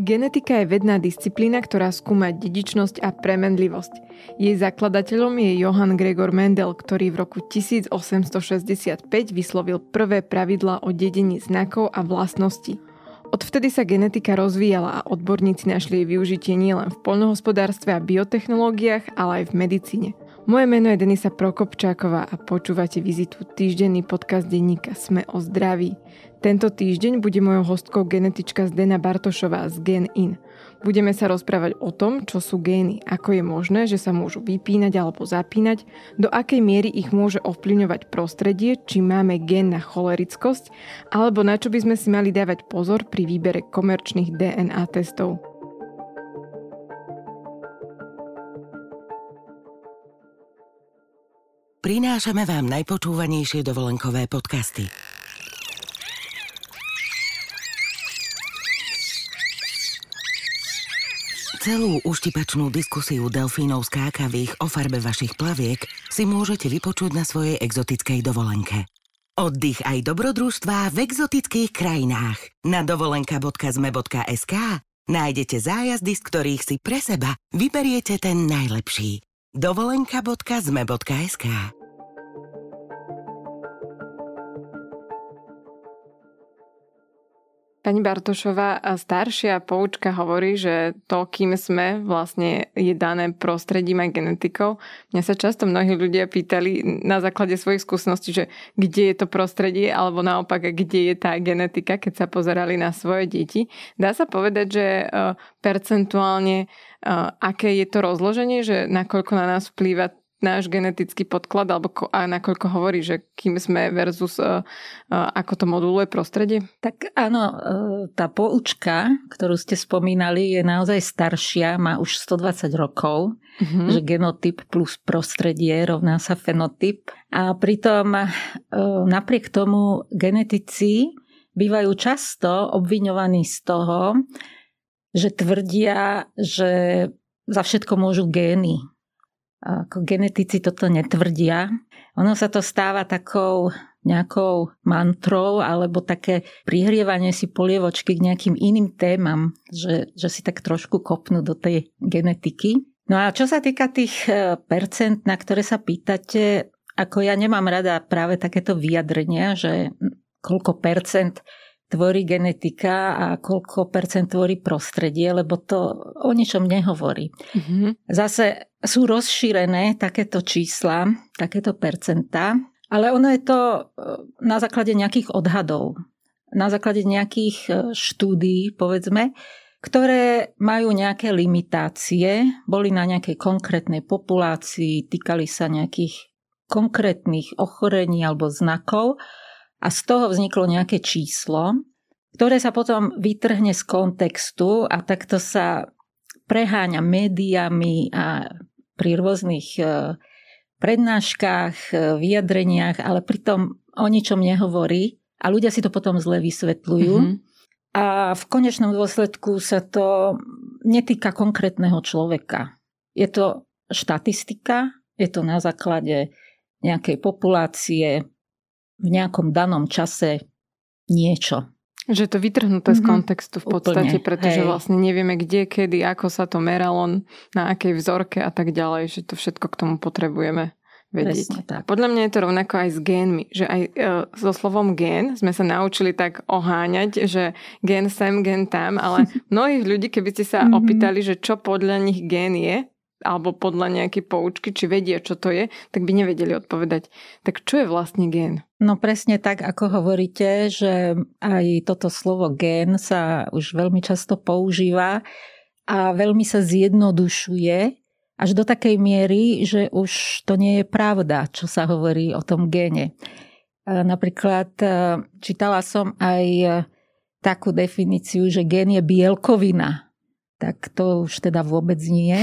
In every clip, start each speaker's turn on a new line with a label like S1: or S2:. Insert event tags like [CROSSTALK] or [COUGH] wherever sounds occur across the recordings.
S1: Genetika je vedná disciplína, ktorá skúma dedičnosť a premenlivosť. Jej zakladateľom je Johann Gregor Mendel, ktorý v roku 1865 vyslovil prvé pravidla o dedení znakov a vlastností. Odvtedy sa genetika rozvíjala a odborníci našli jej využitie nielen v poľnohospodárstve a biotechnológiách, ale aj v medicíne. Moje meno je Denisa Prokopčáková a počúvate vizitu týždenný podcast denníka Sme o zdraví. Tento týždeň bude mojou hostkou genetička Zdena Bartošová z Gen In. Budeme sa rozprávať o tom, čo sú gény, ako je možné, že sa môžu vypínať alebo zapínať, do akej miery ich môže ovplyvňovať prostredie, či máme gén na cholerickosť, alebo na čo by sme si mali dávať pozor pri výbere komerčných DNA testov.
S2: Prinášame vám najpočúvanejšie dovolenkové podcasty. Celú uštipačnú diskusiu delfínov skákavých o farbe vašich plaviek si môžete vypočuť na svojej exotickej dovolenke. Oddych aj dobrodružstvá v exotických krajinách. Na dovolenka.zme.sk nájdete zájazdy, z ktorých si pre seba vyberiete ten najlepší. dovolenka.zme.sk
S1: Pani Bartošová, staršia poučka hovorí, že to, kým sme, vlastne je dané prostredím a genetikou. Mňa sa často mnohí ľudia pýtali na základe svojich skúseností, že kde je to prostredie, alebo naopak, kde je tá genetika, keď sa pozerali na svoje deti. Dá sa povedať, že e, percentuálne e, aké je to rozloženie, že nakoľko na nás vplýva náš genetický podklad, alebo ko, a nakoľko hovorí, že kým sme versus uh, uh, ako to moduluje prostredie?
S3: Tak áno, uh, tá poučka, ktorú ste spomínali, je naozaj staršia, má už 120 rokov, mm-hmm. že genotyp plus prostredie rovná sa fenotyp. A pritom uh, napriek tomu genetici bývajú často obviňovaní z toho, že tvrdia, že za všetko môžu gény ako genetici toto netvrdia. Ono sa to stáva takou nejakou mantrou alebo také prihrievanie si polievočky k nejakým iným témam, že, že si tak trošku kopnú do tej genetiky. No a čo sa týka tých e, percent, na ktoré sa pýtate, ako ja nemám rada práve takéto vyjadrenia, že koľko percent tvorí genetika a koľko percent tvorí prostredie, lebo to o ničom nehovorí. Mm-hmm. Zase sú rozšírené takéto čísla, takéto percentá, ale ono je to e, na základe nejakých odhadov, na základe nejakých e, štúdií, povedzme, ktoré majú nejaké limitácie, boli na nejakej konkrétnej populácii, týkali sa nejakých konkrétnych ochorení alebo znakov a z toho vzniklo nejaké číslo, ktoré sa potom vytrhne z kontextu a takto sa preháňa médiami a pri rôznych e, prednáškach, e, vyjadreniach, ale pritom o ničom nehovorí a ľudia si to potom zle vysvetľujú. Mm-hmm. A v konečnom dôsledku sa to netýka konkrétneho človeka. Je to štatistika, je to na základe nejakej populácie, v nejakom danom čase niečo.
S1: Že je to vytrhnuté mm-hmm. z mhm. kontextu v podstate, Úplne, pretože hej. vlastne nevieme kde, kedy, ako sa to meralo, na akej vzorke a tak ďalej, že to všetko k tomu potrebujeme vedieť. tak. Podľa mňa je to rovnako aj s génmi, že aj e, so slovom gén sme sa naučili tak oháňať, že gén sem, gén tam, ale [LAUGHS] mnohých ľudí, keby ste sa mm-hmm. opýtali, že čo podľa nich gén je, alebo podľa nejakej poučky, či vedia, čo to je, tak by nevedeli odpovedať. Tak čo je vlastne gén?
S3: No presne tak, ako hovoríte, že aj toto slovo gén sa už veľmi často používa a veľmi sa zjednodušuje až do takej miery, že už to nie je pravda, čo sa hovorí o tom géne. Napríklad e, čítala som aj e, takú definíciu, že gén je bielkovina tak to už teda vôbec nie.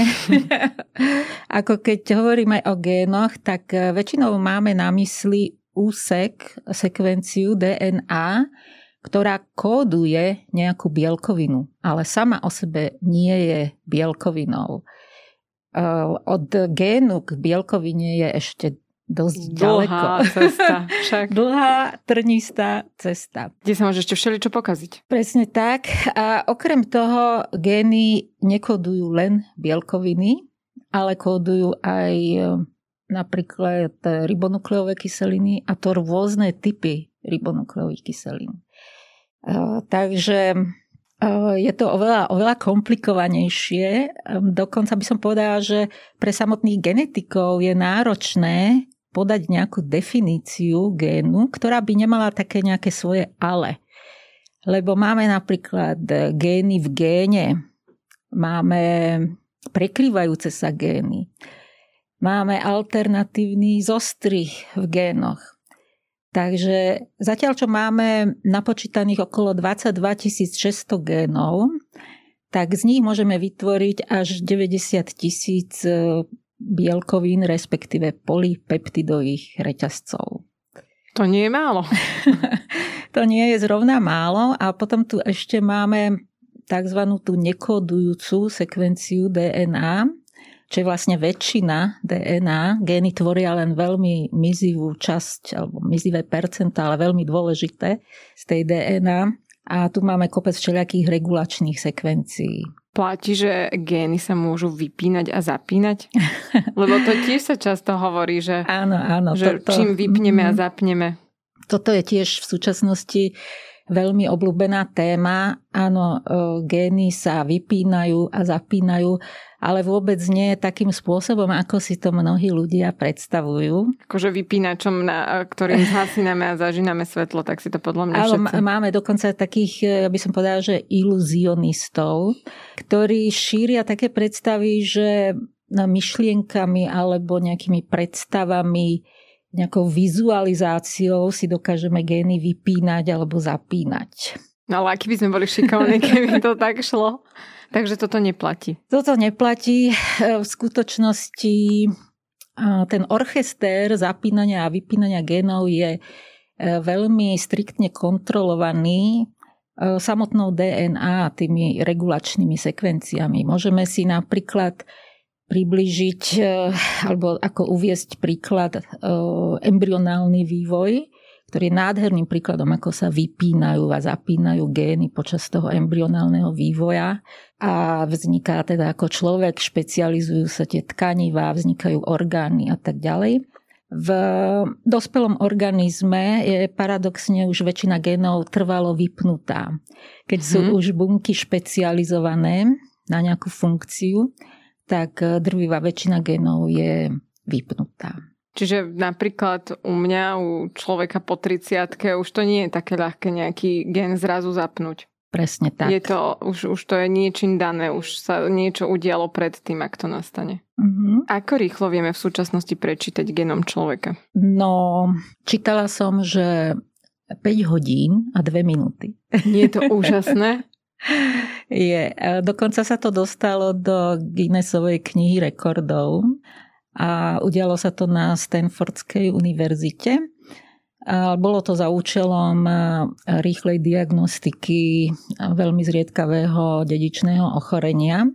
S3: [LAUGHS] Ako keď hovoríme o génoch, tak e, väčšinou máme na mysli úsek, sekvenciu DNA, ktorá kóduje nejakú bielkovinu, ale sama o sebe nie je bielkovinou. E, od génu k bielkovine je ešte dosť
S1: Dlhá
S3: ďaleko.
S1: cesta. [LAUGHS] Však.
S3: Dlhá, trnistá cesta.
S1: Kde sa môže ešte všeličo pokaziť.
S3: Presne tak. A okrem toho gény nekodujú len bielkoviny, ale kódujú aj napríklad ribonukleové kyseliny a to rôzne typy ribonukleových kyselín. E, Takže e, je to oveľa, oveľa komplikovanejšie. Dokonca by som povedala, že pre samotných genetikov je náročné podať nejakú definíciu génu, ktorá by nemala také nejaké svoje ale. Lebo máme napríklad gény v géne, máme prekrývajúce sa gény, máme alternatívny zostrih v génoch. Takže zatiaľ, čo máme napočítaných okolo 22 600 génov, tak z nich môžeme vytvoriť až 90 tisíc bielkovín, respektíve polypeptidových reťazcov.
S1: To nie je málo. [LAUGHS] [LAUGHS]
S3: to nie je zrovna málo a potom tu ešte máme tzv. tú nekodujúcu sekvenciu DNA, čo je vlastne väčšina DNA. Gény tvoria len veľmi mizivú časť, alebo mizivé percentá, ale veľmi dôležité z tej DNA. A tu máme kopec všelijakých regulačných sekvencií.
S1: Platí, že gény sa môžu vypínať a zapínať? Lebo to tiež sa často hovorí, že,
S3: áno, áno,
S1: že toto, čím vypneme mm, a mhm. zapneme.
S3: Toto je tiež v súčasnosti veľmi obľúbená téma. Áno, gény sa vypínajú a zapínajú ale vôbec nie takým spôsobom, ako si to mnohí ľudia predstavujú.
S1: Akože vypínačom, na ktorým zhasíname a zažíname svetlo, tak si to podľa mňa Ale všetci.
S3: máme dokonca takých, e, ja by som povedala, že iluzionistov, ktorí šíria také predstavy, že myšlienkami alebo nejakými predstavami nejakou vizualizáciou si dokážeme gény vypínať alebo zapínať.
S1: No ale aký by sme boli šikovní, [LAUGHS] keby to tak šlo? Takže toto neplatí.
S3: Toto neplatí. V skutočnosti ten orchester zapínania a vypínania genov je e, veľmi striktne kontrolovaný e, samotnou DNA, tými regulačnými sekvenciami. Môžeme si napríklad približiť, e, alebo ako uviesť príklad, embryonálny vývoj ktorý je nádherným príkladom, ako sa vypínajú a zapínajú gény počas toho embryonálneho vývoja a vzniká teda ako človek, špecializujú sa tie tkanivá, vznikajú orgány a tak ďalej. V dospelom organizme je paradoxne už väčšina génov trvalo vypnutá. Keď sú hmm. už bunky špecializované na nejakú funkciu, tak drvivá väčšina génov je vypnutá.
S1: Čiže napríklad u mňa, u človeka po 30 už to nie je také ľahké nejaký gen zrazu zapnúť.
S3: Presne tak.
S1: Je to, už, už to je niečím dané, už sa niečo udialo pred tým, ak to nastane.
S3: Mm-hmm.
S1: Ako rýchlo vieme v súčasnosti prečítať genom človeka?
S3: No, čítala som, že 5 hodín a 2 minúty.
S1: Je to úžasné? [LAUGHS]
S3: je. Dokonca sa to dostalo do Guinnessovej knihy rekordov a udialo sa to na Stanfordskej univerzite. Bolo to za účelom rýchlej diagnostiky veľmi zriedkavého dedičného ochorenia.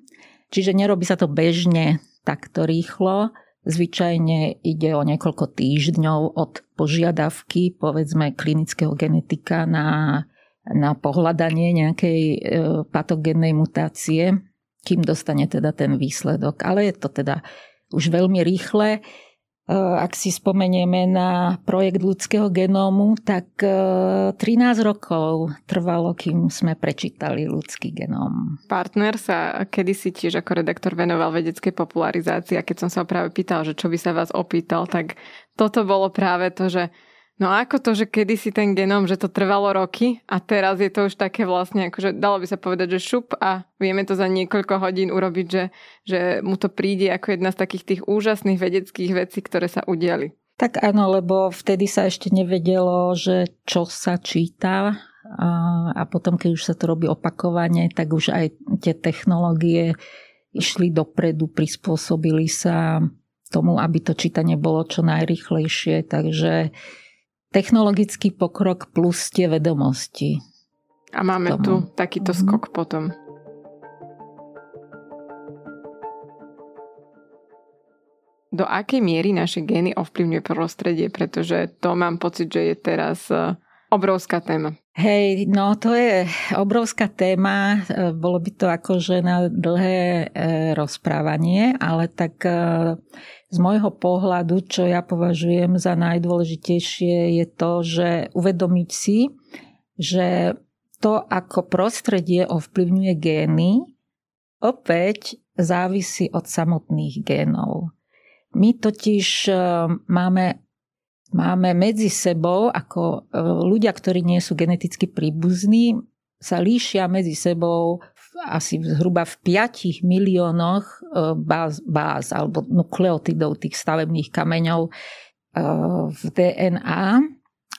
S3: Čiže nerobí sa to bežne takto rýchlo. Zvyčajne ide o niekoľko týždňov od požiadavky, povedzme, klinického genetika na, na pohľadanie nejakej e, patogénnej mutácie, kým dostane teda ten výsledok. Ale je to teda už veľmi rýchle. E, ak si spomenieme na projekt ľudského genómu, tak 13 e, rokov trvalo, kým sme prečítali ľudský genóm.
S1: Partner sa kedysi tiež ako redaktor venoval vedeckej popularizácii a keď som sa práve pýtal, že čo by sa vás opýtal, tak toto bolo práve to, že No a ako to, že kedysi ten genom, že to trvalo roky a teraz je to už také vlastne, akože dalo by sa povedať, že šup a vieme to za niekoľko hodín urobiť, že, že mu to príde ako jedna z takých tých úžasných vedeckých vecí, ktoré sa udiali.
S3: Tak áno, lebo vtedy sa ešte nevedelo, že čo sa číta a, potom, keď už sa to robí opakovane, tak už aj tie technológie išli dopredu, prispôsobili sa tomu, aby to čítanie bolo čo najrychlejšie, takže technologický pokrok plus tie vedomosti.
S1: A máme tu takýto mm-hmm. skok potom. do akej miery naše gény ovplyvňuje prostredie, pretože to mám pocit, že je teraz e, obrovská téma.
S3: Hej, no to je obrovská téma, e, bolo by to akože na dlhé e, rozprávanie, ale tak z môjho pohľadu, čo ja považujem za najdôležitejšie, je to, že uvedomiť si, že to, ako prostredie ovplyvňuje gény, opäť závisí od samotných génov. My totiž e, máme, máme medzi sebou, ako e, ľudia, ktorí nie sú geneticky príbuzní, sa líšia medzi sebou asi zhruba v 5 miliónoch e, báz, báz alebo nukleotidov tých stavebných kameňov v DNA.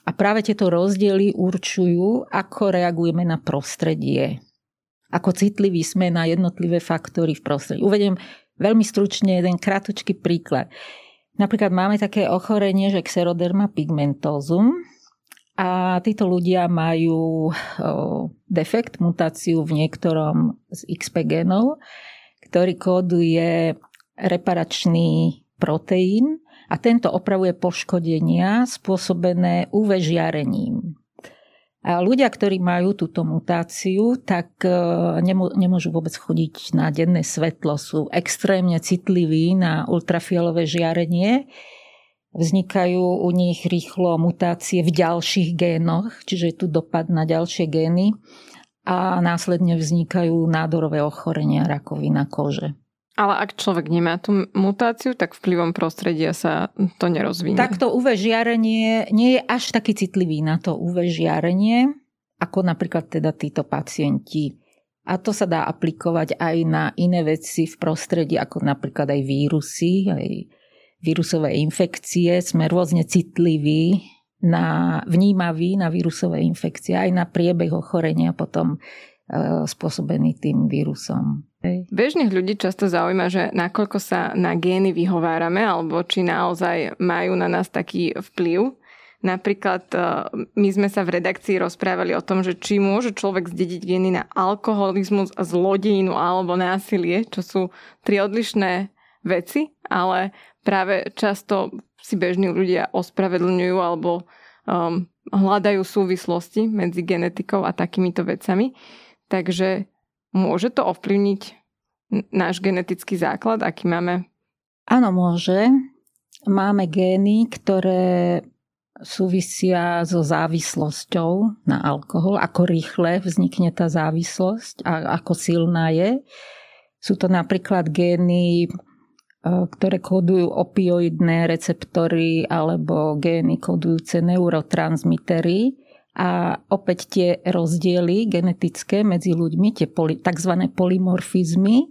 S3: A práve tieto rozdiely určujú, ako reagujeme na prostredie. Ako citliví sme na jednotlivé faktory v prostredí. Uvediem Veľmi stručne jeden kratučký príklad. Napríklad máme také ochorenie, že xeroderma pigmentosum a títo ľudia majú defekt, mutáciu v niektorom z XP genov, ktorý kóduje reparačný proteín a tento opravuje poškodenia spôsobené UV žiarením. A ľudia, ktorí majú túto mutáciu, tak e, nemôžu vôbec chodiť na denné svetlo, sú extrémne citliví na ultrafialové žiarenie. Vznikajú u nich rýchlo mutácie v ďalších génoch, čiže je tu dopad na ďalšie gény a následne vznikajú nádorové ochorenia rakovina kože.
S1: Ale ak človek nemá tú mutáciu, tak vplyvom prostredia sa to nerozvinie.
S3: Takto UV žiarenie nie je až taký citlivý na to UV žiarenie, ako napríklad teda títo pacienti. A to sa dá aplikovať aj na iné veci v prostredí, ako napríklad aj vírusy, aj vírusové infekcie. Sme rôzne citliví na vnímaví na vírusové infekcie, aj na priebeh ochorenia potom spôsobený tým vírusom.
S1: Bežných ľudí často zaujíma, že nakoľko sa na gény vyhovárame, alebo či naozaj majú na nás taký vplyv. Napríklad e, my sme sa v redakcii rozprávali o tom, že či môže človek zdediť gény na alkoholizmus, zlodejinu alebo násilie, čo sú tri odlišné veci, ale práve často si bežní ľudia ospravedlňujú alebo um, hľadajú súvislosti medzi genetikou a takýmito vecami. Takže Môže to ovplyvniť náš genetický základ, aký máme?
S3: Áno, môže. Máme gény, ktoré súvisia so závislosťou na alkohol, ako rýchle vznikne tá závislosť a ako silná je. Sú to napríklad gény, e, ktoré kodujú opioidné receptory alebo gény kodujúce neurotransmitery a opäť tie rozdiely genetické medzi ľuďmi, tie tzv. polymorfizmy, e,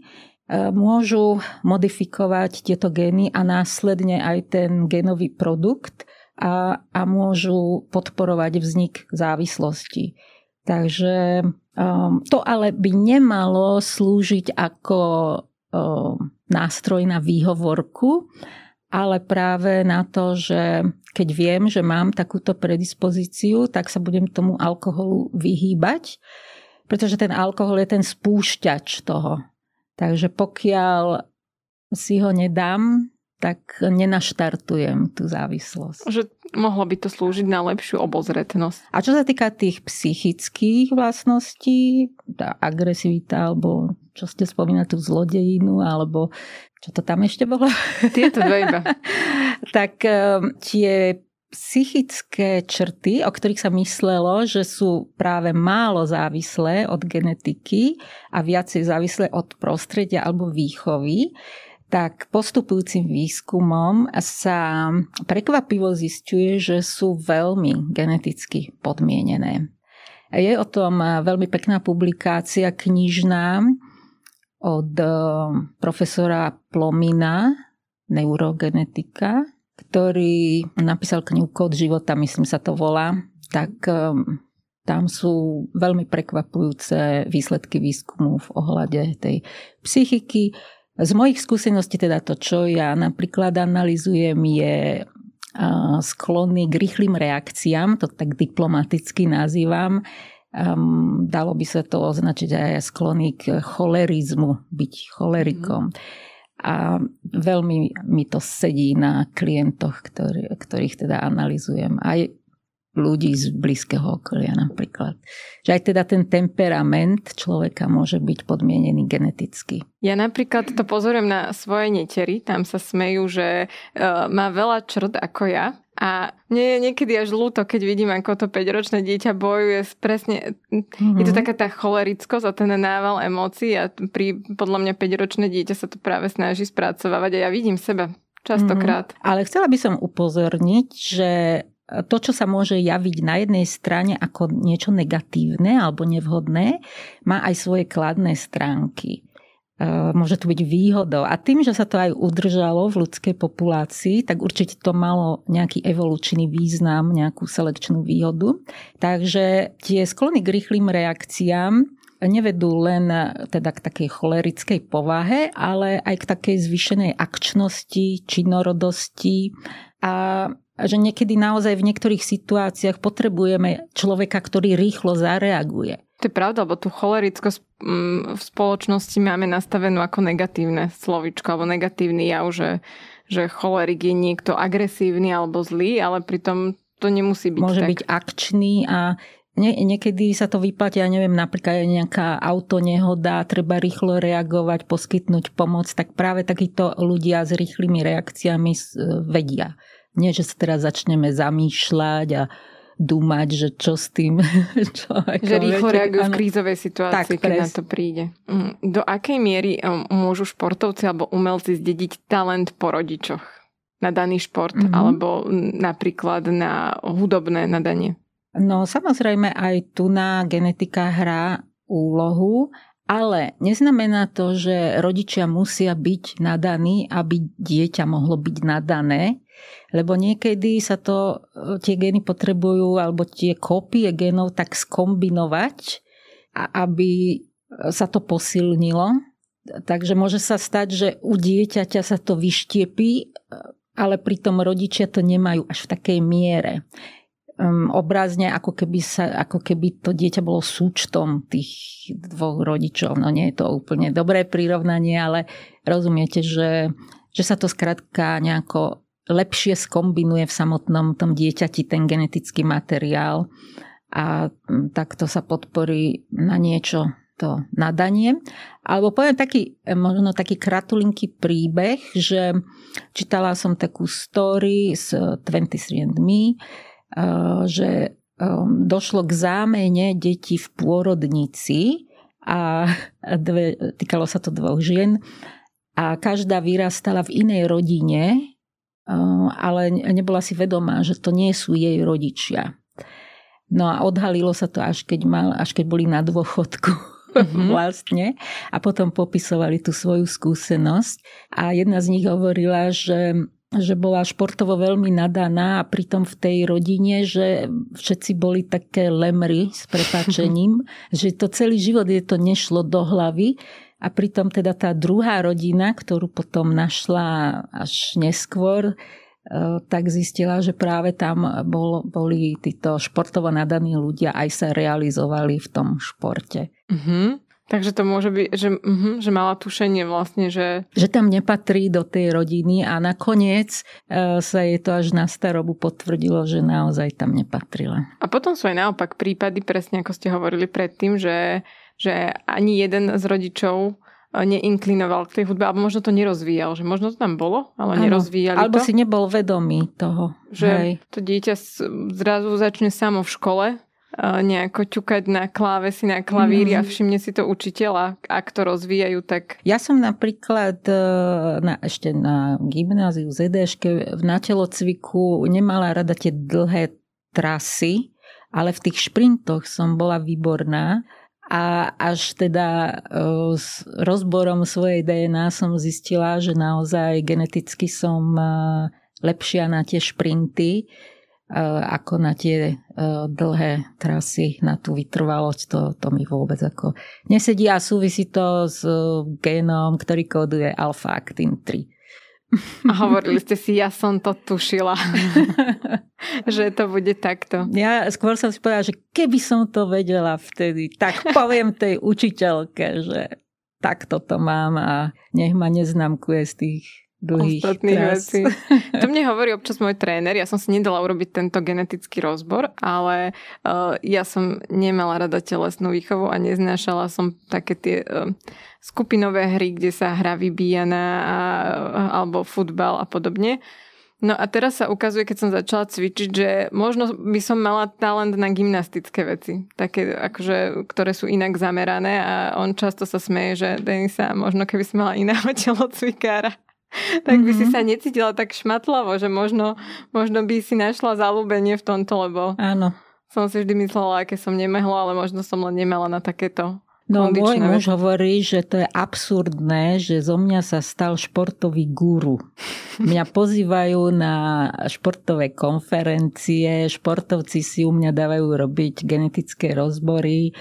S3: môžu modifikovať tieto gény a následne aj ten genový produkt a, a môžu podporovať vznik závislosti. Takže um, to ale by nemalo slúžiť ako um, nástroj na výhovorku, ale práve na to, že keď viem, že mám takúto predispozíciu, tak sa budem tomu alkoholu vyhýbať, pretože ten alkohol je ten spúšťač toho. Takže pokiaľ si ho nedám, tak nenaštartujem tú závislosť.
S1: Že mohlo by to slúžiť na lepšiu obozretnosť.
S3: A čo sa týka tých psychických vlastností, tá agresivita, alebo čo ste spomínali, tú zlodejinu, alebo čo to tam ešte bolo? [LAUGHS]
S1: Tieto dve iba. [LAUGHS]
S3: tak ehm, tie psychické črty, o ktorých sa myslelo, že sú práve málo závislé od genetiky a viacej závislé od prostredia alebo výchovy, tak postupujúcim výskumom sa prekvapivo zistuje, že sú veľmi geneticky podmienené. Je o tom veľmi pekná publikácia knižná od eh, profesora Plomina, neurogenetika, ktorý napísal knihu Kód života, myslím sa to volá, tak eh, tam sú veľmi prekvapujúce výsledky výskumu v ohľade tej psychiky, z mojich skúseností teda to, čo ja napríklad analizujem, je sklony k rýchlým reakciám, to tak diplomaticky nazývam. Um, dalo by sa to označiť aj sklony k cholerizmu, byť cholerikom. A veľmi mi to sedí na klientoch, ktorý, ktorých teda analizujem. Aj ľudí z blízkeho okolia napríklad. Že aj teda ten temperament človeka môže byť podmienený geneticky.
S1: Ja napríklad to pozorujem na svoje netery, tam sa smejú, že uh, má veľa črt ako ja a mne je niekedy až ľúto, keď vidím, ako to 5-ročné dieťa bojuje s presne... Mm-hmm. Je to mhm. taká tá cholerickosť a ten nával emócií a pri, podľa mňa 5-ročné dieťa sa to práve snaží spracovávať a ja vidím seba častokrát.
S3: Mm-hmm. Ale chcela by som upozorniť, že to, čo sa môže javiť na jednej strane ako niečo negatívne alebo nevhodné, má aj svoje kladné stránky. E, môže to byť výhodou. A tým, že sa to aj udržalo v ľudskej populácii, tak určite to malo nejaký evolučný význam, nejakú selekčnú výhodu. Takže tie sklony k rýchlým reakciám nevedú len teda k takej cholerickej povahe, ale aj k takej zvýšenej akčnosti, činorodosti a že niekedy naozaj v niektorých situáciách potrebujeme človeka, ktorý rýchlo zareaguje.
S1: To je pravda, lebo tú cholerickosť mm, v spoločnosti máme nastavenú ako negatívne slovičko alebo negatívny jav, že, že cholerik je niekto agresívny alebo zlý, ale pritom to nemusí byť
S3: Môže
S1: tak.
S3: byť akčný a nie, niekedy sa to vyplatí, ja neviem, napríklad nejaká auto nehoda, treba rýchlo reagovať, poskytnúť pomoc, tak práve takíto ľudia s rýchlymi reakciami vedia nie, že sa teraz začneme zamýšľať a dúmať, že čo s tým. [LAUGHS] Čo,
S1: že rýchlo reagujú v krízovej situácii, tak, keď pres. na to príde. Mm, do akej miery um, môžu športovci alebo umelci zdediť talent po rodičoch na daný šport mm-hmm. alebo napríklad na hudobné nadanie?
S3: No samozrejme aj tu na genetika hrá úlohu, ale neznamená to, že rodičia musia byť nadaní, aby dieťa mohlo byť nadané lebo niekedy sa to, e, tie gény potrebujú, alebo tie kópie génov tak skombinovať, aby sa to posilnilo. Takže môže sa stať, že u dieťaťa sa to vyštiepí, e, ale pritom rodičia to nemajú až v takej miere. Um, obrazne, ako keby, sa, ako keby to dieťa bolo súčtom tých dvoch rodičov. No nie je to úplne dobré prirovnanie, ale rozumiete, že, že sa to skrátka nejako lepšie skombinuje v samotnom tom dieťati ten genetický materiál a mm, takto sa podporí na niečo to nadanie. Alebo poviem taký, možno taký kratulinký príbeh, že čítala som takú story z 23 Me, že um, došlo k zámene detí v pôrodnici a dve, týkalo sa to dvoch žien a každá vyrastala v inej rodine ale nebola si vedomá, že to nie sú jej rodičia. No a odhalilo sa to až keď, mal, až keď boli na dôchodku mm-hmm. [LAUGHS] vlastne a potom popisovali tú svoju skúsenosť a jedna z nich hovorila, že že bola športovo veľmi nadaná a pritom v tej rodine, že všetci boli také lemry s prepáčením, [LAUGHS] že to celý život je to nešlo do hlavy a pritom teda tá druhá rodina, ktorú potom našla až neskôr, e, tak zistila, že práve tam bol, boli títo športovo nadaní ľudia aj sa realizovali v tom športe.
S1: Mm-hmm. Takže to môže byť, že, uh, že mala tušenie vlastne, že...
S3: Že tam nepatrí do tej rodiny a nakoniec uh, sa jej to až na starobu potvrdilo, že naozaj tam nepatrila.
S1: A potom sú aj naopak prípady, presne ako ste hovorili predtým, že že ani jeden z rodičov eh, neinklinoval k tej hudbe, alebo možno to nerozvíjal, že možno to tam bolo, ale ano, nerozvíjali
S3: alebo
S1: to.
S3: si nebol vedomý toho.
S1: Že hej. to dieťa zrazu začne samo v škole nejako ťukať na klávesi, na klavíri mm. a všimne si to učiteľa, ak to rozvíjajú, tak...
S3: Ja som napríklad eh, na, ešte na gymnáziu ZDŠke na telocviku nemala rada tie dlhé trasy, ale v tých šprintoch som bola výborná a až teda s rozborom svojej DNA som zistila, že naozaj geneticky som lepšia na tie šprinty ako na tie dlhé trasy, na tú vytrvalosť, to, to mi vôbec ako nesedí a súvisí to s génom, ktorý kóduje alfa-actin 3.
S1: A hovorili ste si, ja som to tušila, [LAUGHS] že to bude takto.
S3: Ja skôr som si povedala, že keby som to vedela vtedy, tak poviem tej učiteľke, že takto to mám a nech ma neznámkuje z tých dlhých
S1: ostatných vecí. [LAUGHS] To mne hovorí občas môj tréner. Ja som si nedala urobiť tento genetický rozbor, ale uh, ja som nemala rada telesnú výchovu a neznášala som také tie uh, skupinové hry, kde sa hra vybíjana a, alebo futbal a podobne. No a teraz sa ukazuje, keď som začala cvičiť, že možno by som mala talent na gymnastické veci. Také, akože, ktoré sú inak zamerané a on často sa smeje, že Denisa, možno keby si mala iného [LAUGHS] telocvikára tak by si mhm. sa necítila tak šmatlavo, že možno, možno by si našla zalúbenie v tomto, lebo
S3: Áno.
S1: som si vždy myslela, aké som nemehla, ale možno som len nemala na takéto
S3: No môj muž hovorí, že to je absurdné, že zo mňa sa stal športový guru. Mňa pozývajú na športové konferencie, športovci si u mňa dávajú robiť genetické rozbory,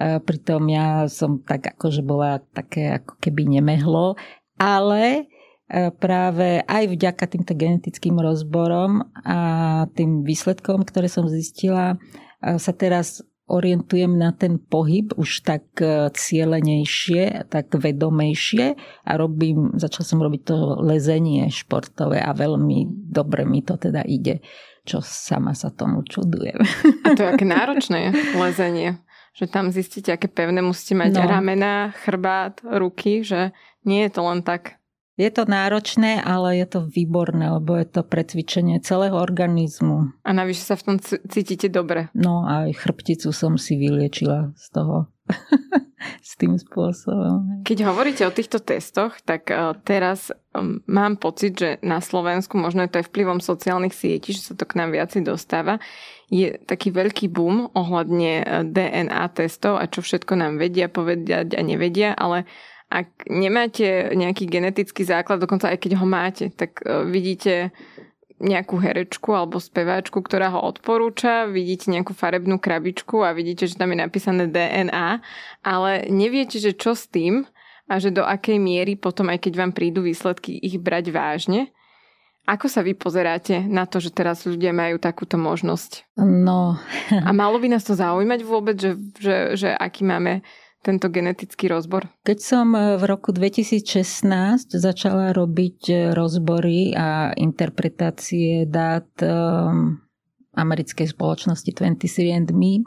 S3: pritom ja som tak akože bola také ako keby nemehlo, ale práve aj vďaka týmto genetickým rozborom a tým výsledkom, ktoré som zistila, sa teraz orientujem na ten pohyb už tak e, cielenejšie, tak vedomejšie a robím, začal som robiť to lezenie športové a veľmi dobre mi to teda ide, čo sama sa tomu čudujem.
S1: A to je aké náročné lezenie, že tam zistíte, aké pevné musíte mať no. ramena, chrbát, ruky, že nie je to len tak
S3: je to náročné, ale je to výborné, lebo je to precvičenie celého organizmu.
S1: A navyše sa v tom cítite dobre.
S3: No aj chrbticu som si vyliečila z toho. [LAUGHS] s tým spôsobom.
S1: Keď hovoríte o týchto testoch, tak e, teraz mám pocit, že na Slovensku, možno je to aj vplyvom sociálnych sietí, že sa to k nám viacej dostáva, je taký veľký boom ohľadne e, DNA testov a čo všetko nám vedia povedať a nevedia, ale ak nemáte nejaký genetický základ, dokonca aj keď ho máte, tak e, vidíte nejakú herečku alebo speváčku, ktorá ho odporúča, vidíte nejakú farebnú krabičku a vidíte, že tam je napísané DNA, ale neviete, že čo s tým a že do akej miery potom, aj keď vám prídu výsledky, ich brať vážne. Ako sa vy pozeráte na to, že teraz ľudia majú takúto možnosť?
S3: No.
S1: a malo by nás to zaujímať vôbec, že, že, že aký máme tento genetický rozbor?
S3: Keď som e, v roku 2016 začala robiť e, rozbory a interpretácie dát um, americkej spoločnosti 23andMe,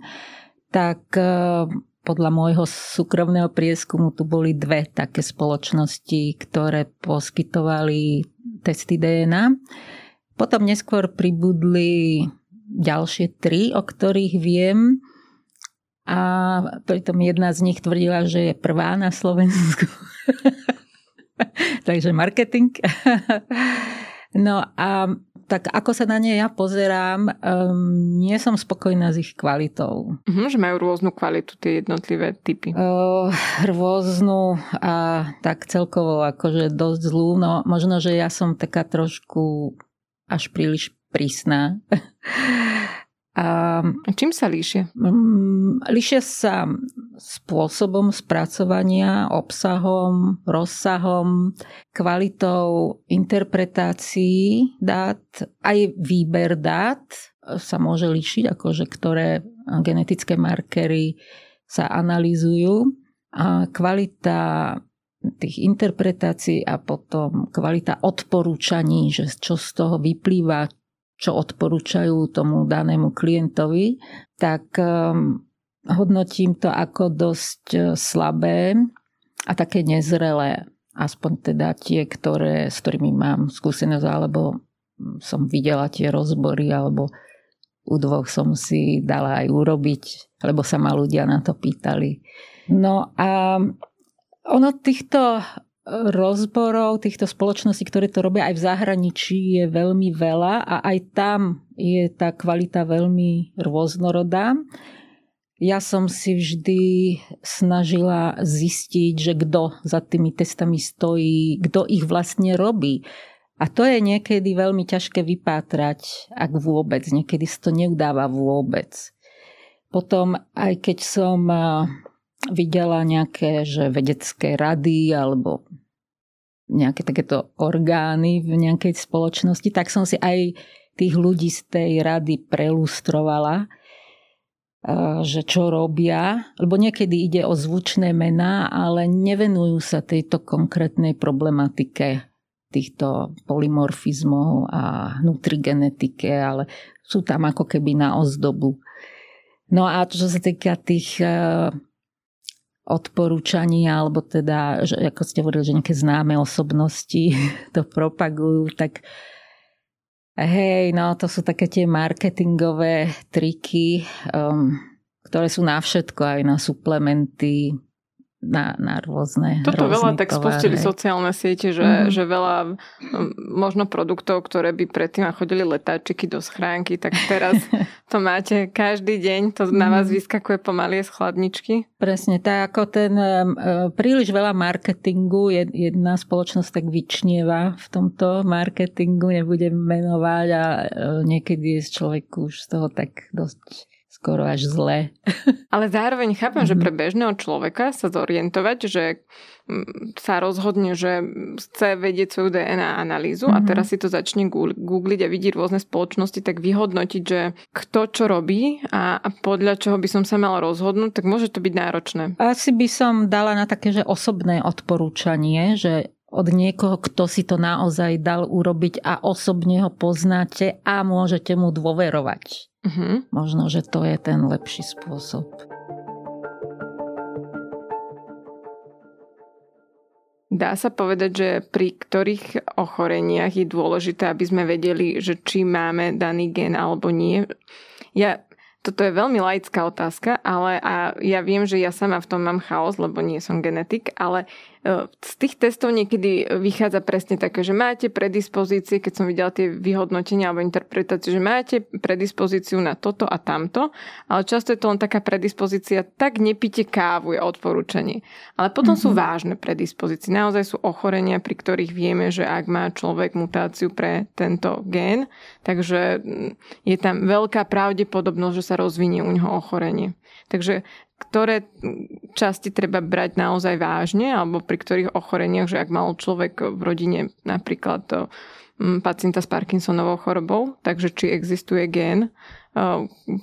S3: tak uh, podľa môjho súkromného prieskumu tu boli dve také spoločnosti, ktoré poskytovali testy DNA. Potom neskôr pribudli ďalšie tri, o ktorých viem a pritom jedna z nich tvrdila, že je prvá na Slovensku. [LAUGHS] Takže marketing. [LAUGHS] no a tak ako sa na ne ja pozerám, um, nie som spokojná s ich kvalitou.
S1: Uh-huh, že majú rôznu kvalitu tie jednotlivé typy.
S3: Uh, rôznu a tak celkovo akože dosť zlú. No možno, že ja som taká trošku až príliš prísna. [LAUGHS]
S1: A čím sa líšia?
S3: Mm, líšia sa spôsobom spracovania, obsahom, rozsahom, kvalitou interpretácií dát, aj výber dát sa môže líšiť, akože ktoré genetické markery sa analýzujú. A kvalita tých interpretácií a potom kvalita odporúčaní, že čo z toho vyplýva, čo odporúčajú tomu danému klientovi, tak um, hodnotím to ako dosť uh, slabé a také nezrelé. Aspoň teda tie, ktoré, s ktorými mám skúsenosť, alebo som videla tie rozbory, alebo u dvoch som si dala aj urobiť, lebo sa ma ľudia na to pýtali. No a ono týchto rozborov týchto spoločností, ktoré to robia aj v zahraničí, je veľmi veľa a aj tam je tá kvalita veľmi rôznorodá. Ja som si vždy snažila zistiť, že kto za tými testami stojí, kto ich vlastne robí. A to je niekedy veľmi ťažké vypátrať, ak vôbec. Niekedy sa to neudáva vôbec. Potom, aj keď som videla nejaké že vedecké rady alebo nejaké takéto orgány v nejakej spoločnosti, tak som si aj tých ľudí z tej rady prelustrovala. že čo robia, lebo niekedy ide o zvučné mená, ale nevenujú sa tejto konkrétnej problematike týchto polymorfizmov a nutrigenetike, ale sú tam ako keby na ozdobu. No a čo sa týka tých odporúčaní, alebo teda, že, ako ste hovorili, že nejaké známe osobnosti [LAUGHS] to propagujú, tak Hej, no to sú také tie marketingové triky, um, ktoré sú na všetko, aj na suplementy, na, na rôzne
S1: Toto veľa tak spustili sociálne siete, že, mm-hmm. že veľa možno produktov, ktoré by predtým chodili letáčiky do schránky, tak teraz [LAUGHS] to máte každý deň, to na vás mhm. vyskakuje pomaly z chladničky.
S3: Presne, tak ako ten príliš veľa marketingu, jedna spoločnosť tak vyčnieva v tomto marketingu, nebudem menovať a uh, niekedy je človeku už z toho tak dosť skoro až zle. [LAUGHS]
S1: Ale zároveň chápem, mm-hmm. že pre mhm. bežného človeka sa zorientovať, že mm, sa rozhodne, že chce vedieť svoju DNA analýzu mm-hmm. a mhm. teraz si to začne googliť a vidí rôzne spoločnosti, tak vyhodnotiť, že kto čo robí a, a podľa čoho by som sa mal rozhodnúť, tak môže to byť náročné.
S3: Asi by som dala na také, že osobné odporúčanie, že od niekoho, kto si to naozaj dal urobiť a osobne ho poznáte a môžete mu dôverovať. Uh-huh. Možno, že to je ten lepší spôsob.
S1: Dá sa povedať, že pri ktorých ochoreniach je dôležité, aby sme vedeli, že či máme daný gen alebo nie. Ja toto je veľmi laická otázka, ale a ja viem, že ja sama v tom mám chaos, lebo nie som genetik, ale z tých testov niekedy vychádza presne také, že máte predispozície, keď som videla tie vyhodnotenia alebo interpretácie, že máte predispozíciu na toto a tamto, ale často je to len taká predispozícia, tak nepite kávu je odporúčanie. Ale potom mm-hmm. sú mhm. vážne predispozície. Naozaj sú ochorenia, pri ktorých vieme, že ak má človek mutáciu pre tento gén, takže mm, je tam veľká pravdepodobnosť, že sa rozvinie u neho ochorenie. Takže ktoré časti treba brať naozaj vážne, alebo pri ktorých ochoreniach, že ak mal človek v rodine napríklad to, mm, pacienta s Parkinsonovou chorobou, takže či existuje gén,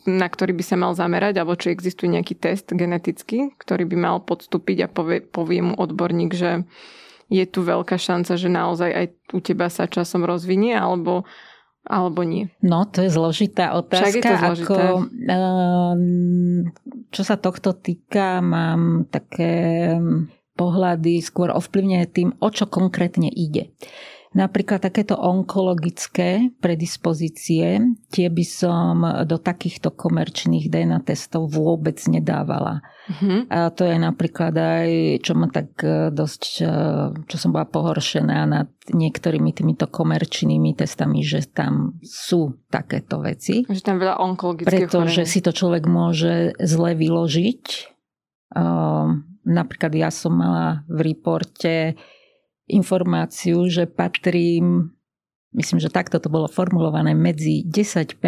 S1: na ktorý by sa mal zamerať, alebo či existuje nejaký test genetický, ktorý by mal podstúpiť a povie, povie mu odborník, že je tu veľká šanca, že naozaj aj u teba sa časom rozvinie, alebo alebo nie?
S3: No, to je zložitá otázka.
S1: Však je to zložité. Ako,
S3: ehm, čo sa tohto týka, mám také pohľady skôr ovplyvnené tým, o čo konkrétne ide. Napríklad takéto onkologické predispozície, tie by som do takýchto komerčných DNA testov vôbec nedávala. Uh-huh. A to je napríklad aj, čo ma tak e, dosť, e, čo som bola pohoršená nad niektorými týmito komerčnými testami, že tam sú takéto veci.
S1: Že tam veľa onkologických
S3: Pretože si to človek môže zle vyložiť. Napríklad ja som mala v reporte informáciu, že patrím, myslím, že takto to bolo formulované, medzi 10%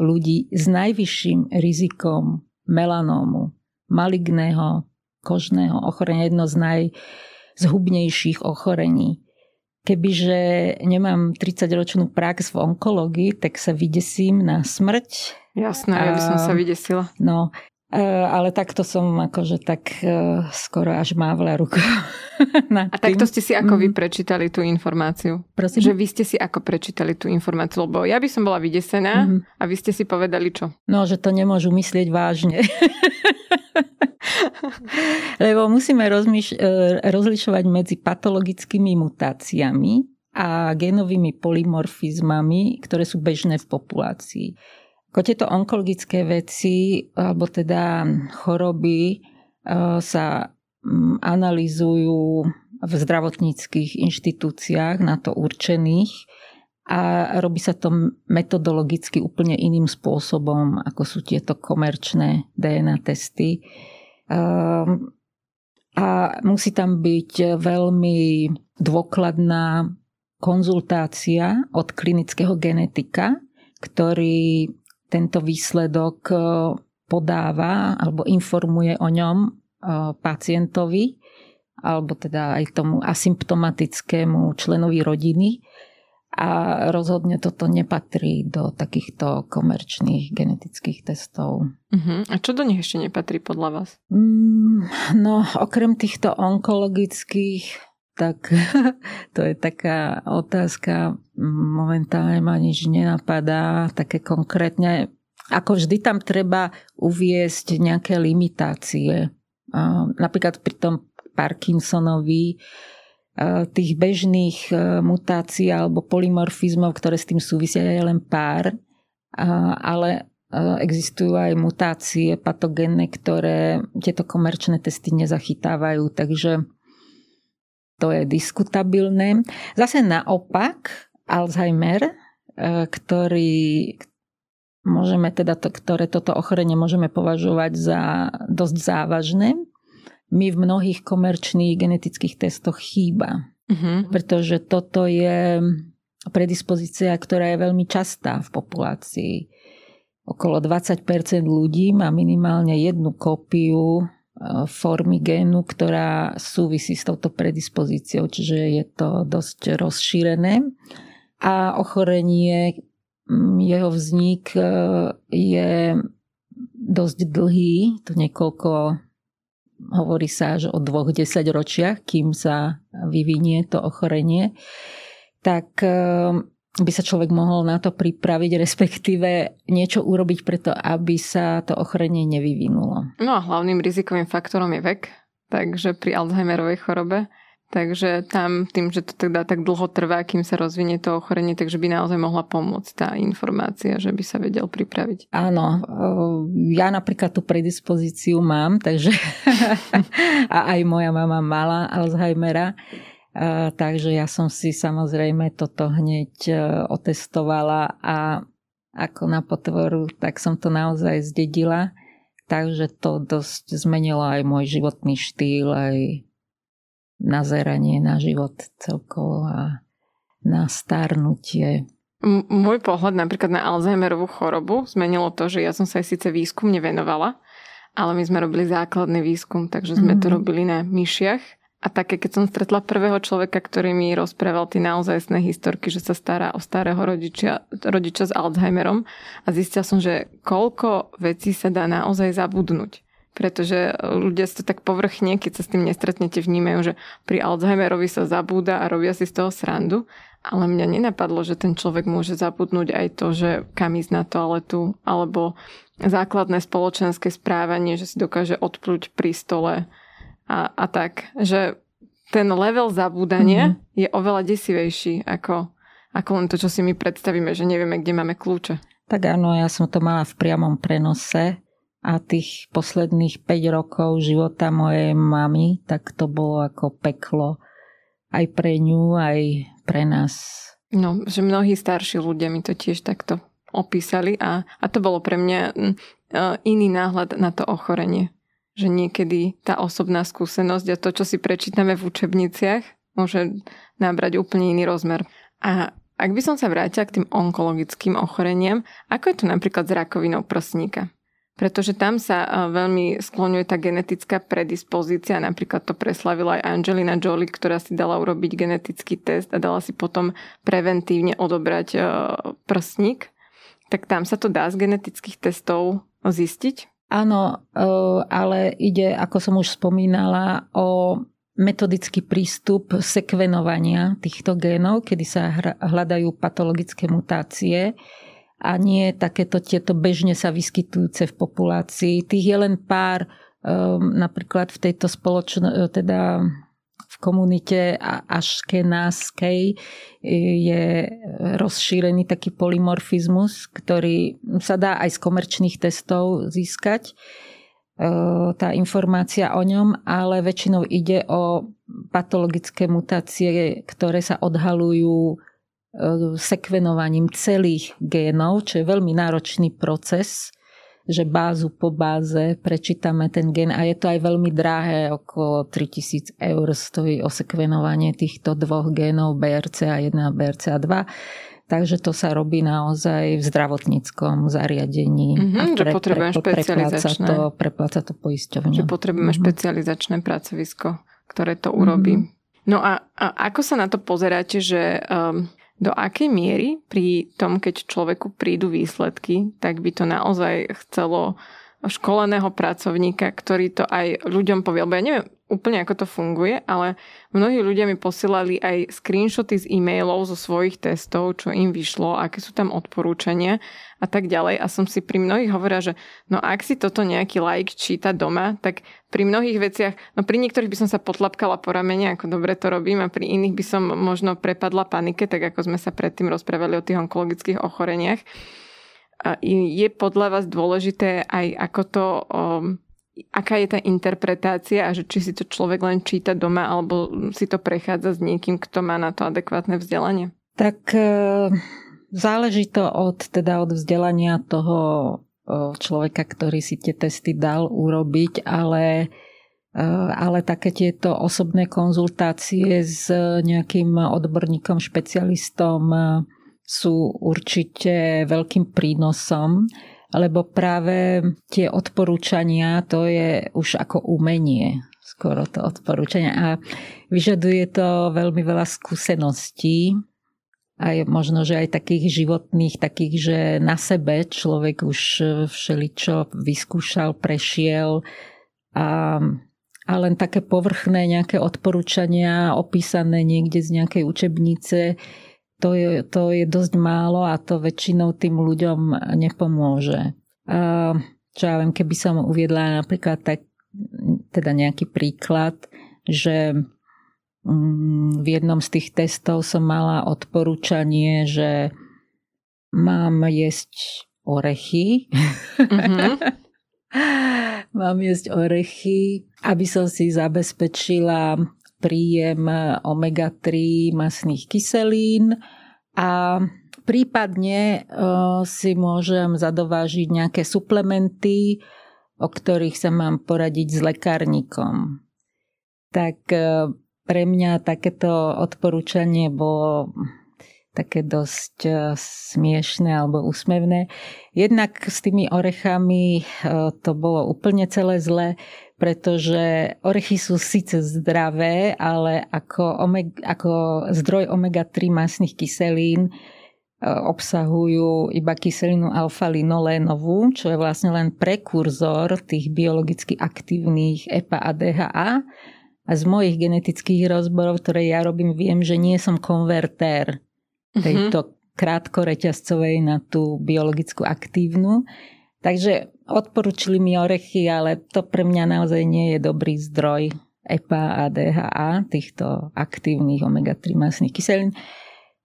S3: ľudí s najvyšším rizikom melanómu, maligného kožného ochorenia, jedno z najzhubnejších ochorení. Kebyže nemám 30-ročnú prax v onkológii, tak sa vydesím na smrť.
S1: Jasné, ja by som sa vydesila.
S3: No, ale takto som akože tak e, skoro až mávla ruku. [LAUGHS]
S1: A takto ste si ako vy mhm. prečítali tú informáciu?
S3: Prosím?
S1: Že vy ste si ako prečítali tú informáciu? Lebo ja by som bola vydesená mm-hmm. a vy ste si povedali čo?
S3: No, že to nemôžu myslieť vážne. [LAUGHS] Lebo musíme rozmýš- e, rozlišovať medzi patologickými mutáciami a genovými polymorfizmami, ktoré sú bežné v populácii. Ako tieto onkologické veci, alebo teda choroby e, sa analýzujú v zdravotníckých inštitúciách na to určených a robí sa to metodologicky úplne iným spôsobom, ako sú tieto komerčné DNA testy. Ehm, a musí tam byť veľmi dôkladná konzultácia od klinického genetika, ktorý tento výsledok e, podáva alebo informuje o ňom e, pacientovi alebo teda aj tomu asymptomatickému členovi rodiny a rozhodne toto nepatrí do takýchto komerčných genetických testov.
S1: Uh-huh. A čo do nich ešte nepatrí podľa vás?
S3: Mm, no, okrem týchto onkologických, tak [LAUGHS] to je taká otázka, momentálne ma nič nenapadá, také konkrétne. Ako vždy tam treba uviesť nejaké limitácie. Napríklad pri tom Parkinsonovi tých bežných e, mutácií alebo polymorfizmov, ktoré s tým súvisia, je len pár, ale e, existujú aj mutácie patogénne, ktoré tieto komerčné testy nezachytávajú, takže to je diskutabilné. Zase naopak, Alzheimer, e, ktorý môžeme teda to, ktoré toto ochorenie môžeme považovať za dosť závažné, mi v mnohých komerčných genetických testoch chýba. Uh-huh. Pretože toto je predispozícia, ktorá je veľmi častá v populácii. Okolo 20% ľudí má minimálne jednu kópiu formy génu, ktorá súvisí s touto predispozíciou, čiže je to dosť rozšírené. A ochorenie, jeho vznik e, je dosť dlhý, to niekoľko hovorí sa až o dvoch desaťročiach, kým sa vyvinie to ochorenie, tak ehm, by sa človek mohol na to pripraviť, respektíve niečo urobiť preto, aby sa to ochorenie nevyvinulo.
S1: No a hlavným rizikovým faktorom je vek, takže pri Alzheimerovej chorobe Takže tam tým, že to teda tak dlho trvá, kým sa rozvinie to ochorenie, takže by naozaj mohla pomôcť tá informácia, že by sa vedel pripraviť.
S3: Áno, ja napríklad tú predispozíciu mám, takže [LAUGHS] a aj moja mama mala Alzheimera, takže ja som si samozrejme toto hneď e, otestovala a ako na potvoru, tak som to naozaj zdedila. Takže to dosť zmenilo aj môj životný štýl, aj nazeranie na život celkovo a na starnutie.
S1: M- môj pohľad napríklad na Alzheimerovú chorobu zmenilo to, že ja som sa aj síce výskumne venovala, ale my sme robili základný výskum, takže sme mm-hmm. to mhm. robili na myšiach. A také, keď som stretla prvého človeka, ktorý mi rozprával tie naozajstné historky, že sa stará o starého rodičia, rodiča s Alzheimerom a zistila som, že koľko vecí sa dá naozaj zabudnúť pretože ľudia si to tak povrchne, keď sa s tým nestretnete, vnímajú, že pri Alzheimerovi sa zabúda a robia si z toho srandu. Ale mňa nenapadlo, že ten človek môže zabudnúť aj to, že kam ísť na toaletu, alebo základné spoločenské správanie, že si dokáže odplúť pri stole a, a tak. Že ten level zabúdania mm-hmm. je oveľa desivejší ako, ako len to, čo si my predstavíme, že nevieme, kde máme kľúče.
S3: Tak áno, ja som to mala v priamom prenose a tých posledných 5 rokov života mojej mamy, tak to bolo ako peklo aj pre ňu, aj pre nás.
S1: No, že mnohí starší ľudia mi to tiež takto opísali a, a to bolo pre mňa iný náhľad na to ochorenie. Že niekedy tá osobná skúsenosť a to, čo si prečítame v učebniciach, môže nabrať úplne iný rozmer. A ak by som sa vrátila k tým onkologickým ochoreniam, ako je to napríklad s rakovinou prsníka? pretože tam sa veľmi skloňuje tá genetická predispozícia. Napríklad to preslavila aj Angelina Jolie, ktorá si dala urobiť genetický test a dala si potom preventívne odobrať prsník. Tak tam sa to dá z genetických testov zistiť?
S3: Áno, ale ide, ako som už spomínala, o metodický prístup sekvenovania týchto génov, kedy sa hľadajú patologické mutácie a nie takéto tieto bežne sa vyskytujúce v populácii. Tých je len pár, um, napríklad v tejto spoločno, teda v komunite aškenáskej je rozšírený taký polymorfizmus, ktorý sa dá aj z komerčných testov získať uh, tá informácia o ňom, ale väčšinou ide o patologické mutácie, ktoré sa odhalujú E, sekvenovaním celých génov, čo je veľmi náročný proces, že bázu po báze prečítame ten gen a je to aj veľmi drahé, okolo 3000 eur stojí osekvenovanie týchto dvoch génov BRCA1 a BRCA2. Takže to sa robí naozaj v zdravotníckom zariadení.
S1: Mm-hmm, a pre, že potrebujeme pre, špecializačné.
S3: To, prepláca to poisťovňa.
S1: Že potrebujeme mm-hmm. špecializačné pracovisko, ktoré to urobí. Mm-hmm. No a, a ako sa na to pozeráte, že um, do akej miery pri tom, keď človeku prídu výsledky, tak by to naozaj chcelo školeného pracovníka, ktorý to aj ľuďom povie. Lebo ja neviem úplne, ako to funguje, ale mnohí ľudia mi posielali aj screenshoty z e-mailov zo svojich testov, čo im vyšlo, aké sú tam odporúčania a tak ďalej. A som si pri mnohých hovorila, že no ak si toto nejaký like číta doma, tak pri mnohých veciach, no pri niektorých by som sa potlapkala po ramene, ako dobre to robím, a pri iných by som možno prepadla panike, tak ako sme sa predtým rozprávali o tých onkologických ochoreniach je podľa vás dôležité aj ako to, um, aká je tá interpretácia a že či si to človek len číta doma alebo si to prechádza s niekým, kto má na to adekvátne vzdelanie?
S3: Tak e, záleží to od, teda od vzdelania toho človeka, ktorý si tie testy dal urobiť, ale e, ale také tieto osobné konzultácie s nejakým odborníkom, špecialistom sú určite veľkým prínosom, lebo práve tie odporúčania to je už ako umenie, skoro to odporúčania. A vyžaduje to veľmi veľa skúseností aj možno, že aj takých životných, takých, že na sebe človek už všeličo vyskúšal, prešiel a, a len také povrchné nejaké odporúčania opísané niekde z nejakej učebnice to je, to je dosť málo a to väčšinou tým ľuďom nepomôže. A čo ja viem, keby som uviedla napríklad tak, teda nejaký príklad, že v jednom z tých testov som mala odporúčanie, že mám jesť orechy. Mm-hmm. [LAUGHS] mám jesť orechy, aby som si zabezpečila príjem omega-3 masných kyselín a prípadne uh, si môžem zadovážiť nejaké suplementy, o ktorých sa mám poradiť s lekárnikom. Tak uh, pre mňa takéto odporúčanie bolo také dosť uh, smiešné alebo úsmevné. Jednak s tými orechami to bolo úplne celé zle, pretože orechy sú síce zdravé, ale ako, omega, ako zdroj omega-3 masných kyselín e, obsahujú iba kyselinu alfa-linolénovú, čo je vlastne len prekurzor tých biologicky aktívnych EPA a DHA. A z mojich genetických rozborov, ktoré ja robím, viem, že nie som konvertér tejto mm-hmm. krátkoreťazcovej na tú biologickú aktívnu. Takže odporúčili mi orechy, ale to pre mňa naozaj nie je dobrý zdroj EPA a DHA, týchto aktívnych omega-3 masných kyselín.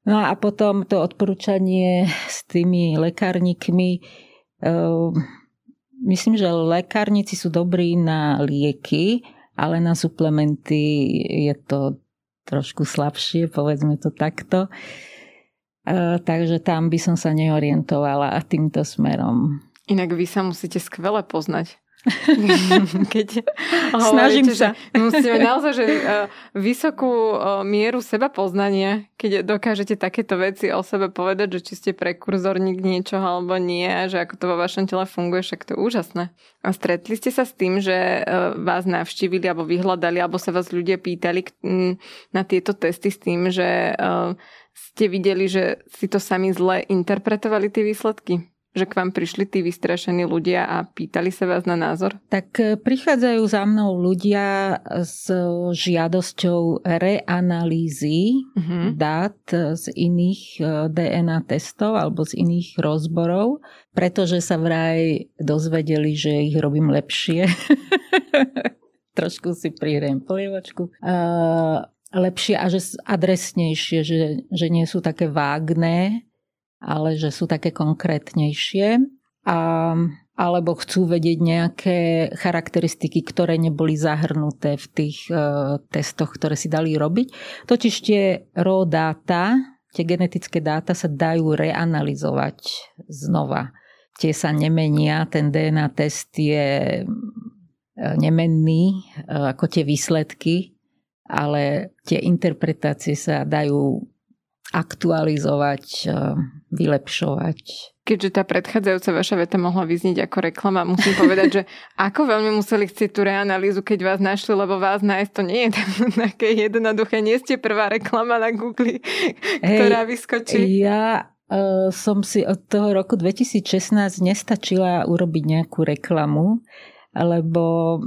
S3: No a potom to odporúčanie s tými lekárnikmi. Ehm, myslím, že lekárnici sú dobrí na lieky, ale na suplementy je to trošku slabšie, povedzme to takto. Ehm, takže tam by som sa neorientovala týmto smerom.
S1: Inak vy sa musíte skvele poznať. [LAUGHS]
S3: Keď Snažím sa.
S1: musíme naozaj že uh, vysokú uh, mieru seba poznania, keď dokážete takéto veci o sebe povedať, že či ste prekurzorník niečoho alebo nie, že ako to vo vašom tele funguje, však to je úžasné. A stretli ste sa s tým, že uh, vás navštívili alebo vyhľadali, alebo sa vás ľudia pýtali na tieto testy s tým, že ste videli, že si to sami zle interpretovali tie výsledky? Že k vám prišli tí vystrašení ľudia a pýtali sa vás na názor?
S3: Tak e, prichádzajú za mnou ľudia s žiadosťou reanalýzy uh-huh. dát z iných e, DNA testov alebo z iných rozborov, pretože sa vraj dozvedeli, že ich robím lepšie. [LAUGHS] Trošku si prihriem polievačku. Uh, lepšie a že adresnejšie, že, že nie sú také vágné ale že sú také konkrétnejšie. A, alebo chcú vedieť nejaké charakteristiky, ktoré neboli zahrnuté v tých uh, testoch, ktoré si dali robiť. Totiž tie raw dáta, tie genetické dáta sa dajú reanalizovať znova. Tie sa nemenia, ten DNA test je e, nemenný ako tie výsledky, ale tie interpretácie sa dajú aktualizovať, vylepšovať.
S1: Keďže tá predchádzajúca vaša veta mohla vyznieť ako reklama, musím povedať, že ako veľmi museli chcieť tú reanalýzu, keď vás našli, lebo vás nájsť to nie je [LAUGHS] také jednoduché. Nie ste prvá reklama na Google, ktorá hey, vyskočí.
S3: Ja uh, som si od toho roku 2016 nestačila urobiť nejakú reklamu, lebo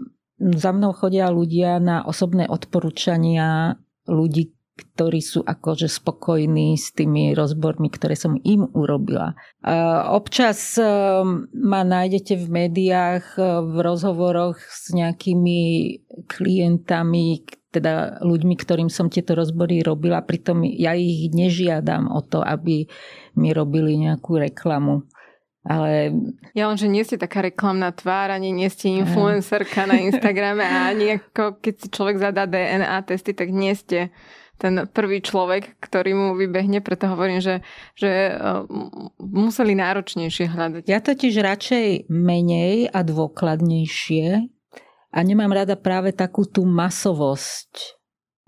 S3: za mnou chodia ľudia na osobné odporúčania ľudí, ktorí sú akože spokojní s tými rozbormi, ktoré som im urobila. Občas um, ma nájdete v médiách uh, v rozhovoroch s nejakými klientami, teda ľuďmi, ktorým som tieto rozbory robila, pritom ja ich nežiadam o to, aby mi robili nejakú reklamu. Ale...
S1: Ja len, že nie ste taká reklamná tvár, ani nie ste influencerka na Instagrame a ani ako keď si človek zadá DNA testy, tak nie ste ten prvý človek, ktorý mu vybehne, preto hovorím, že, že uh, museli náročnejšie hľadať.
S3: Ja totiž radšej menej a dôkladnejšie a nemám rada práve takú tú masovosť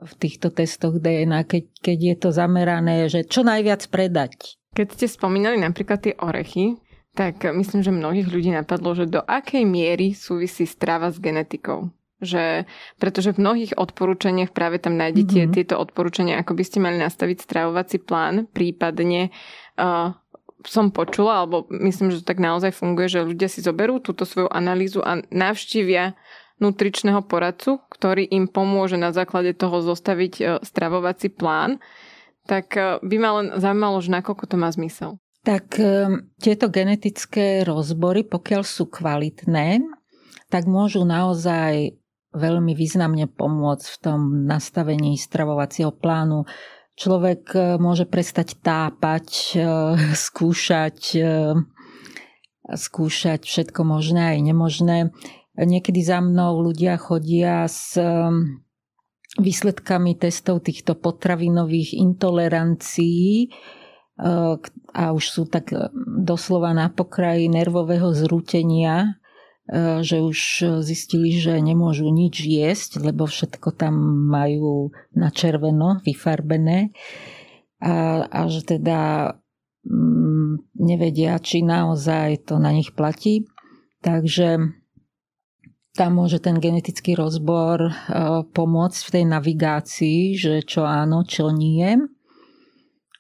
S3: v týchto testoch DNA, keď, keď je to zamerané, že čo najviac predať.
S1: Keď ste spomínali napríklad tie orechy, tak myslím, že mnohých ľudí napadlo, že do akej miery súvisí strava s genetikou že pretože v mnohých odporúčaniach práve tam nájdete mm-hmm. tieto odporúčania, ako by ste mali nastaviť stravovací plán, prípadne uh, som počula, alebo myslím, že to tak naozaj funguje, že ľudia si zoberú túto svoju analýzu a navštívia nutričného poradcu, ktorý im pomôže na základe toho zostaviť uh, stravovací plán, tak uh, by ma len zaujímalo, že nakoľko to má zmysel.
S3: Tak um, tieto genetické rozbory, pokiaľ sú kvalitné, tak môžu naozaj veľmi významne pomôcť v tom nastavení stravovacieho plánu. Človek e, môže prestať tápať, e, skúšať, e, skúšať všetko možné aj nemožné. Niekedy za mnou ľudia chodia s výsledkami testov týchto potravinových intolerancií a už sú tak doslova na pokraji nervového zrútenia že už zistili, že nemôžu nič jesť, lebo všetko tam majú na červeno, vyfarbené a, a že teda mm, nevedia, či naozaj to na nich platí. Takže tam môže ten genetický rozbor e, pomôcť v tej navigácii, že čo áno, čo nie.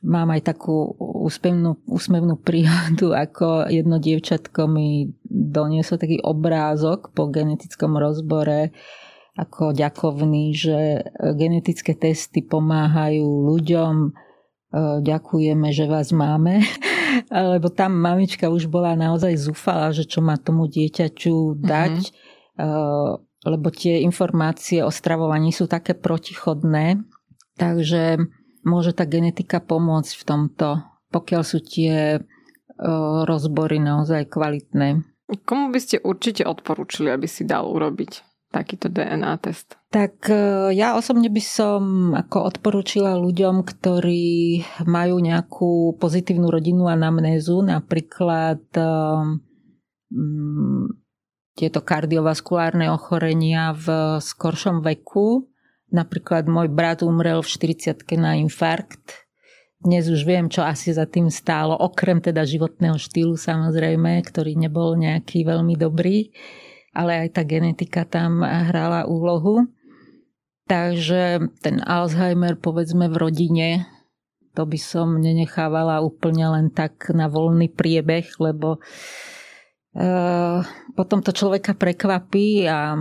S3: Mám aj takú úsmevnú, úsmevnú príhodu, ako jedno dievčatko mi doniesol taký obrázok po genetickom rozbore ako ďakovný, že genetické testy pomáhajú ľuďom, e, ďakujeme, že vás máme. [LAUGHS] Lebo tam mamička už bola naozaj zúfala, že čo má tomu dieťaťu dať. Mm-hmm. Lebo tie informácie o stravovaní sú také protichodné. Takže môže tá genetika pomôcť v tomto, pokiaľ sú tie rozbory naozaj kvalitné.
S1: Komu by ste určite odporúčili, aby si dal urobiť takýto DNA test?
S3: Tak ja osobne by som ako odporúčila ľuďom, ktorí majú nejakú pozitívnu rodinnú anamnézu, napríklad um, tieto kardiovaskulárne ochorenia v skoršom veku, Napríklad môj brat umrel v 40 na infarkt. Dnes už viem, čo asi za tým stálo, okrem teda životného štýlu samozrejme, ktorý nebol nejaký veľmi dobrý, ale aj tá genetika tam hrala úlohu. Takže ten Alzheimer povedzme v rodine, to by som nenechávala úplne len tak na voľný priebeh, lebo uh, potom to človeka prekvapí a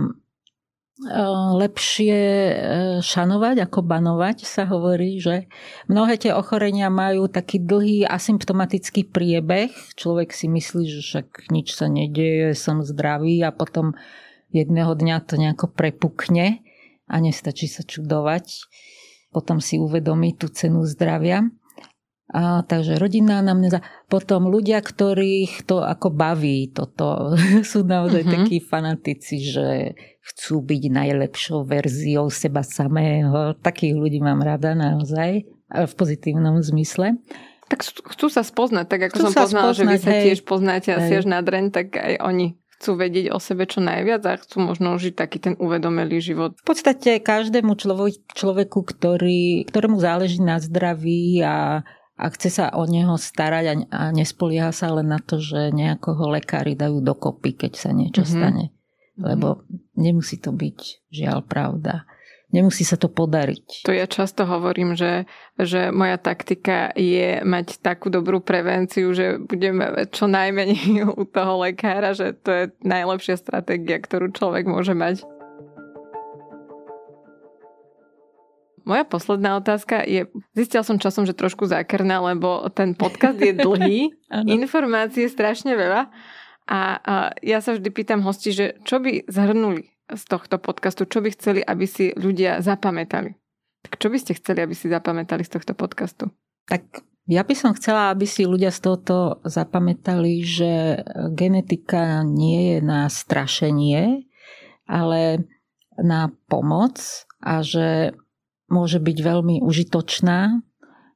S3: lepšie e, šanovať ako banovať, sa hovorí, že mnohé tie ochorenia majú taký dlhý asymptomatický priebeh. Človek si myslí, že však nič sa nedieje, som zdravý a potom jedného dňa to nejako prepukne a nestačí sa čudovať. Potom si uvedomí tú cenu zdravia. A, takže rodinná anamnéza. Potom ľudia, ktorých to ako baví, toto [LAUGHS] sú naozaj uh-huh. takí fanatici, že chcú byť najlepšou verziou seba samého. Takých ľudí mám rada naozaj, v pozitívnom zmysle.
S1: Tak chcú sa spoznať, tak ako chcú som poznala, spoznať, že vy sa hej, tiež poznáte asi až na dreň, tak aj oni chcú vedieť o sebe čo najviac a chcú možno žiť taký ten uvedomelý život.
S3: V podstate každému človeku, ktorý, ktorému záleží na zdraví a a chce sa o neho starať a, a nespolieha sa len na to, že nejakoho lekári dajú dokopy, keď sa niečo mm-hmm. stane. Lebo nemusí to byť žiaľ pravda. Nemusí sa to podariť.
S1: To ja často hovorím, že, že moja taktika je mať takú dobrú prevenciu, že budeme čo najmenej [LAUGHS] u toho lekára, že to je najlepšia stratégia, ktorú človek môže mať. Moja posledná otázka je, zistil som časom, že trošku zákerná, lebo ten podcast je dlhý, [LAUGHS] informácie strašne veľa a, a ja sa vždy pýtam hosti, že čo by zhrnuli z tohto podcastu, čo by chceli, aby si ľudia zapamätali. Tak čo by ste chceli, aby si zapamätali z tohto podcastu?
S3: Tak ja by som chcela, aby si ľudia z tohoto zapamätali, že genetika nie je na strašenie, ale na pomoc a že môže byť veľmi užitočná,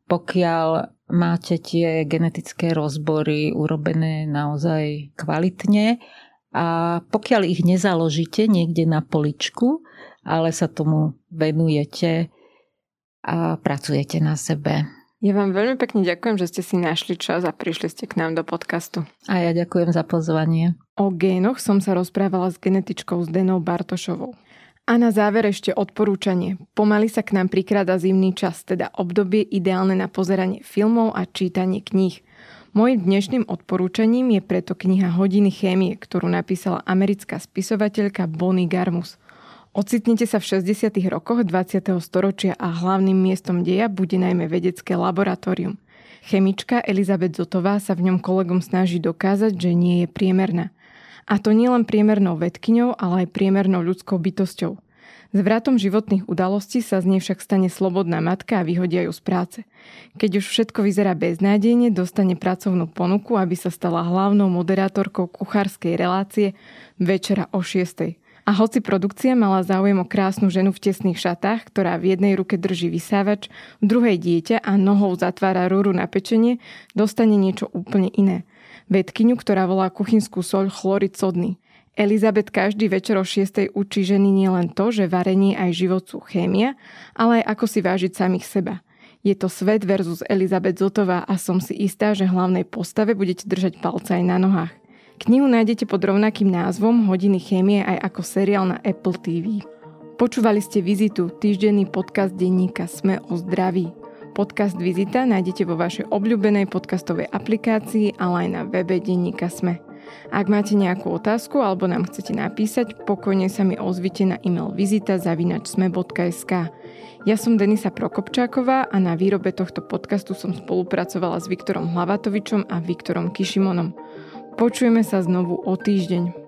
S3: pokiaľ máte tie genetické rozbory urobené naozaj kvalitne a pokiaľ ich nezaložíte niekde na poličku, ale sa tomu venujete a pracujete na sebe.
S1: Ja vám veľmi pekne ďakujem, že ste si našli čas a prišli ste k nám do podcastu.
S3: A ja ďakujem za pozvanie.
S1: O génoch som sa rozprávala s genetičkou Zdenou Bartošovou. A na záver ešte odporúčanie. Pomaly sa k nám prikráda zimný čas, teda obdobie ideálne na pozeranie filmov a čítanie kníh. Mojím dnešným odporúčaním je preto kniha Hodiny chémie, ktorú napísala americká spisovateľka Bonnie Garmus. Ocitnete sa v 60. rokoch 20. storočia a hlavným miestom deja bude najmä vedecké laboratórium. Chemička Elizabeth Zotová sa v ňom kolegom snaží dokázať, že nie je priemerná. A to nielen priemernou vedkyňou, ale aj priemernou ľudskou bytosťou. S vratom životných udalostí sa z nej však stane slobodná matka a vyhodia ju z práce. Keď už všetko vyzerá beznádejne, dostane pracovnú ponuku, aby sa stala hlavnou moderátorkou kuchárskej relácie večera o 6. A hoci produkcia mala záujem o krásnu ženu v tesných šatách, ktorá v jednej ruke drží vysávač, v druhej dieťa a nohou zatvára rúru na pečenie, dostane niečo úplne iné – vedkyňu, ktorá volá kuchynskú soľ chlorid sodný. Elizabet každý večer o 6. učí ženy nielen to, že varenie aj život sú chémia, ale aj ako si vážiť samých seba. Je to svet versus Elizabet Zotová a som si istá, že hlavnej postave budete držať palce aj na nohách. Knihu nájdete pod rovnakým názvom Hodiny chémie aj ako seriál na Apple TV. Počúvali ste Vizitu, týždenný podcast denníka Sme o zdraví. Podcast Vizita nájdete vo vašej obľúbenej podcastovej aplikácii, ale aj na webe denníka Sme. Ak máte nejakú otázku alebo nám chcete napísať, pokojne sa mi ozvite na e-mail vizita.sme.sk. Ja som Denisa Prokopčáková a na výrobe tohto podcastu som spolupracovala s Viktorom Hlavatovičom a Viktorom Kišimonom. Počujeme sa znovu o týždeň.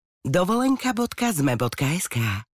S2: dovolenka.zme.sk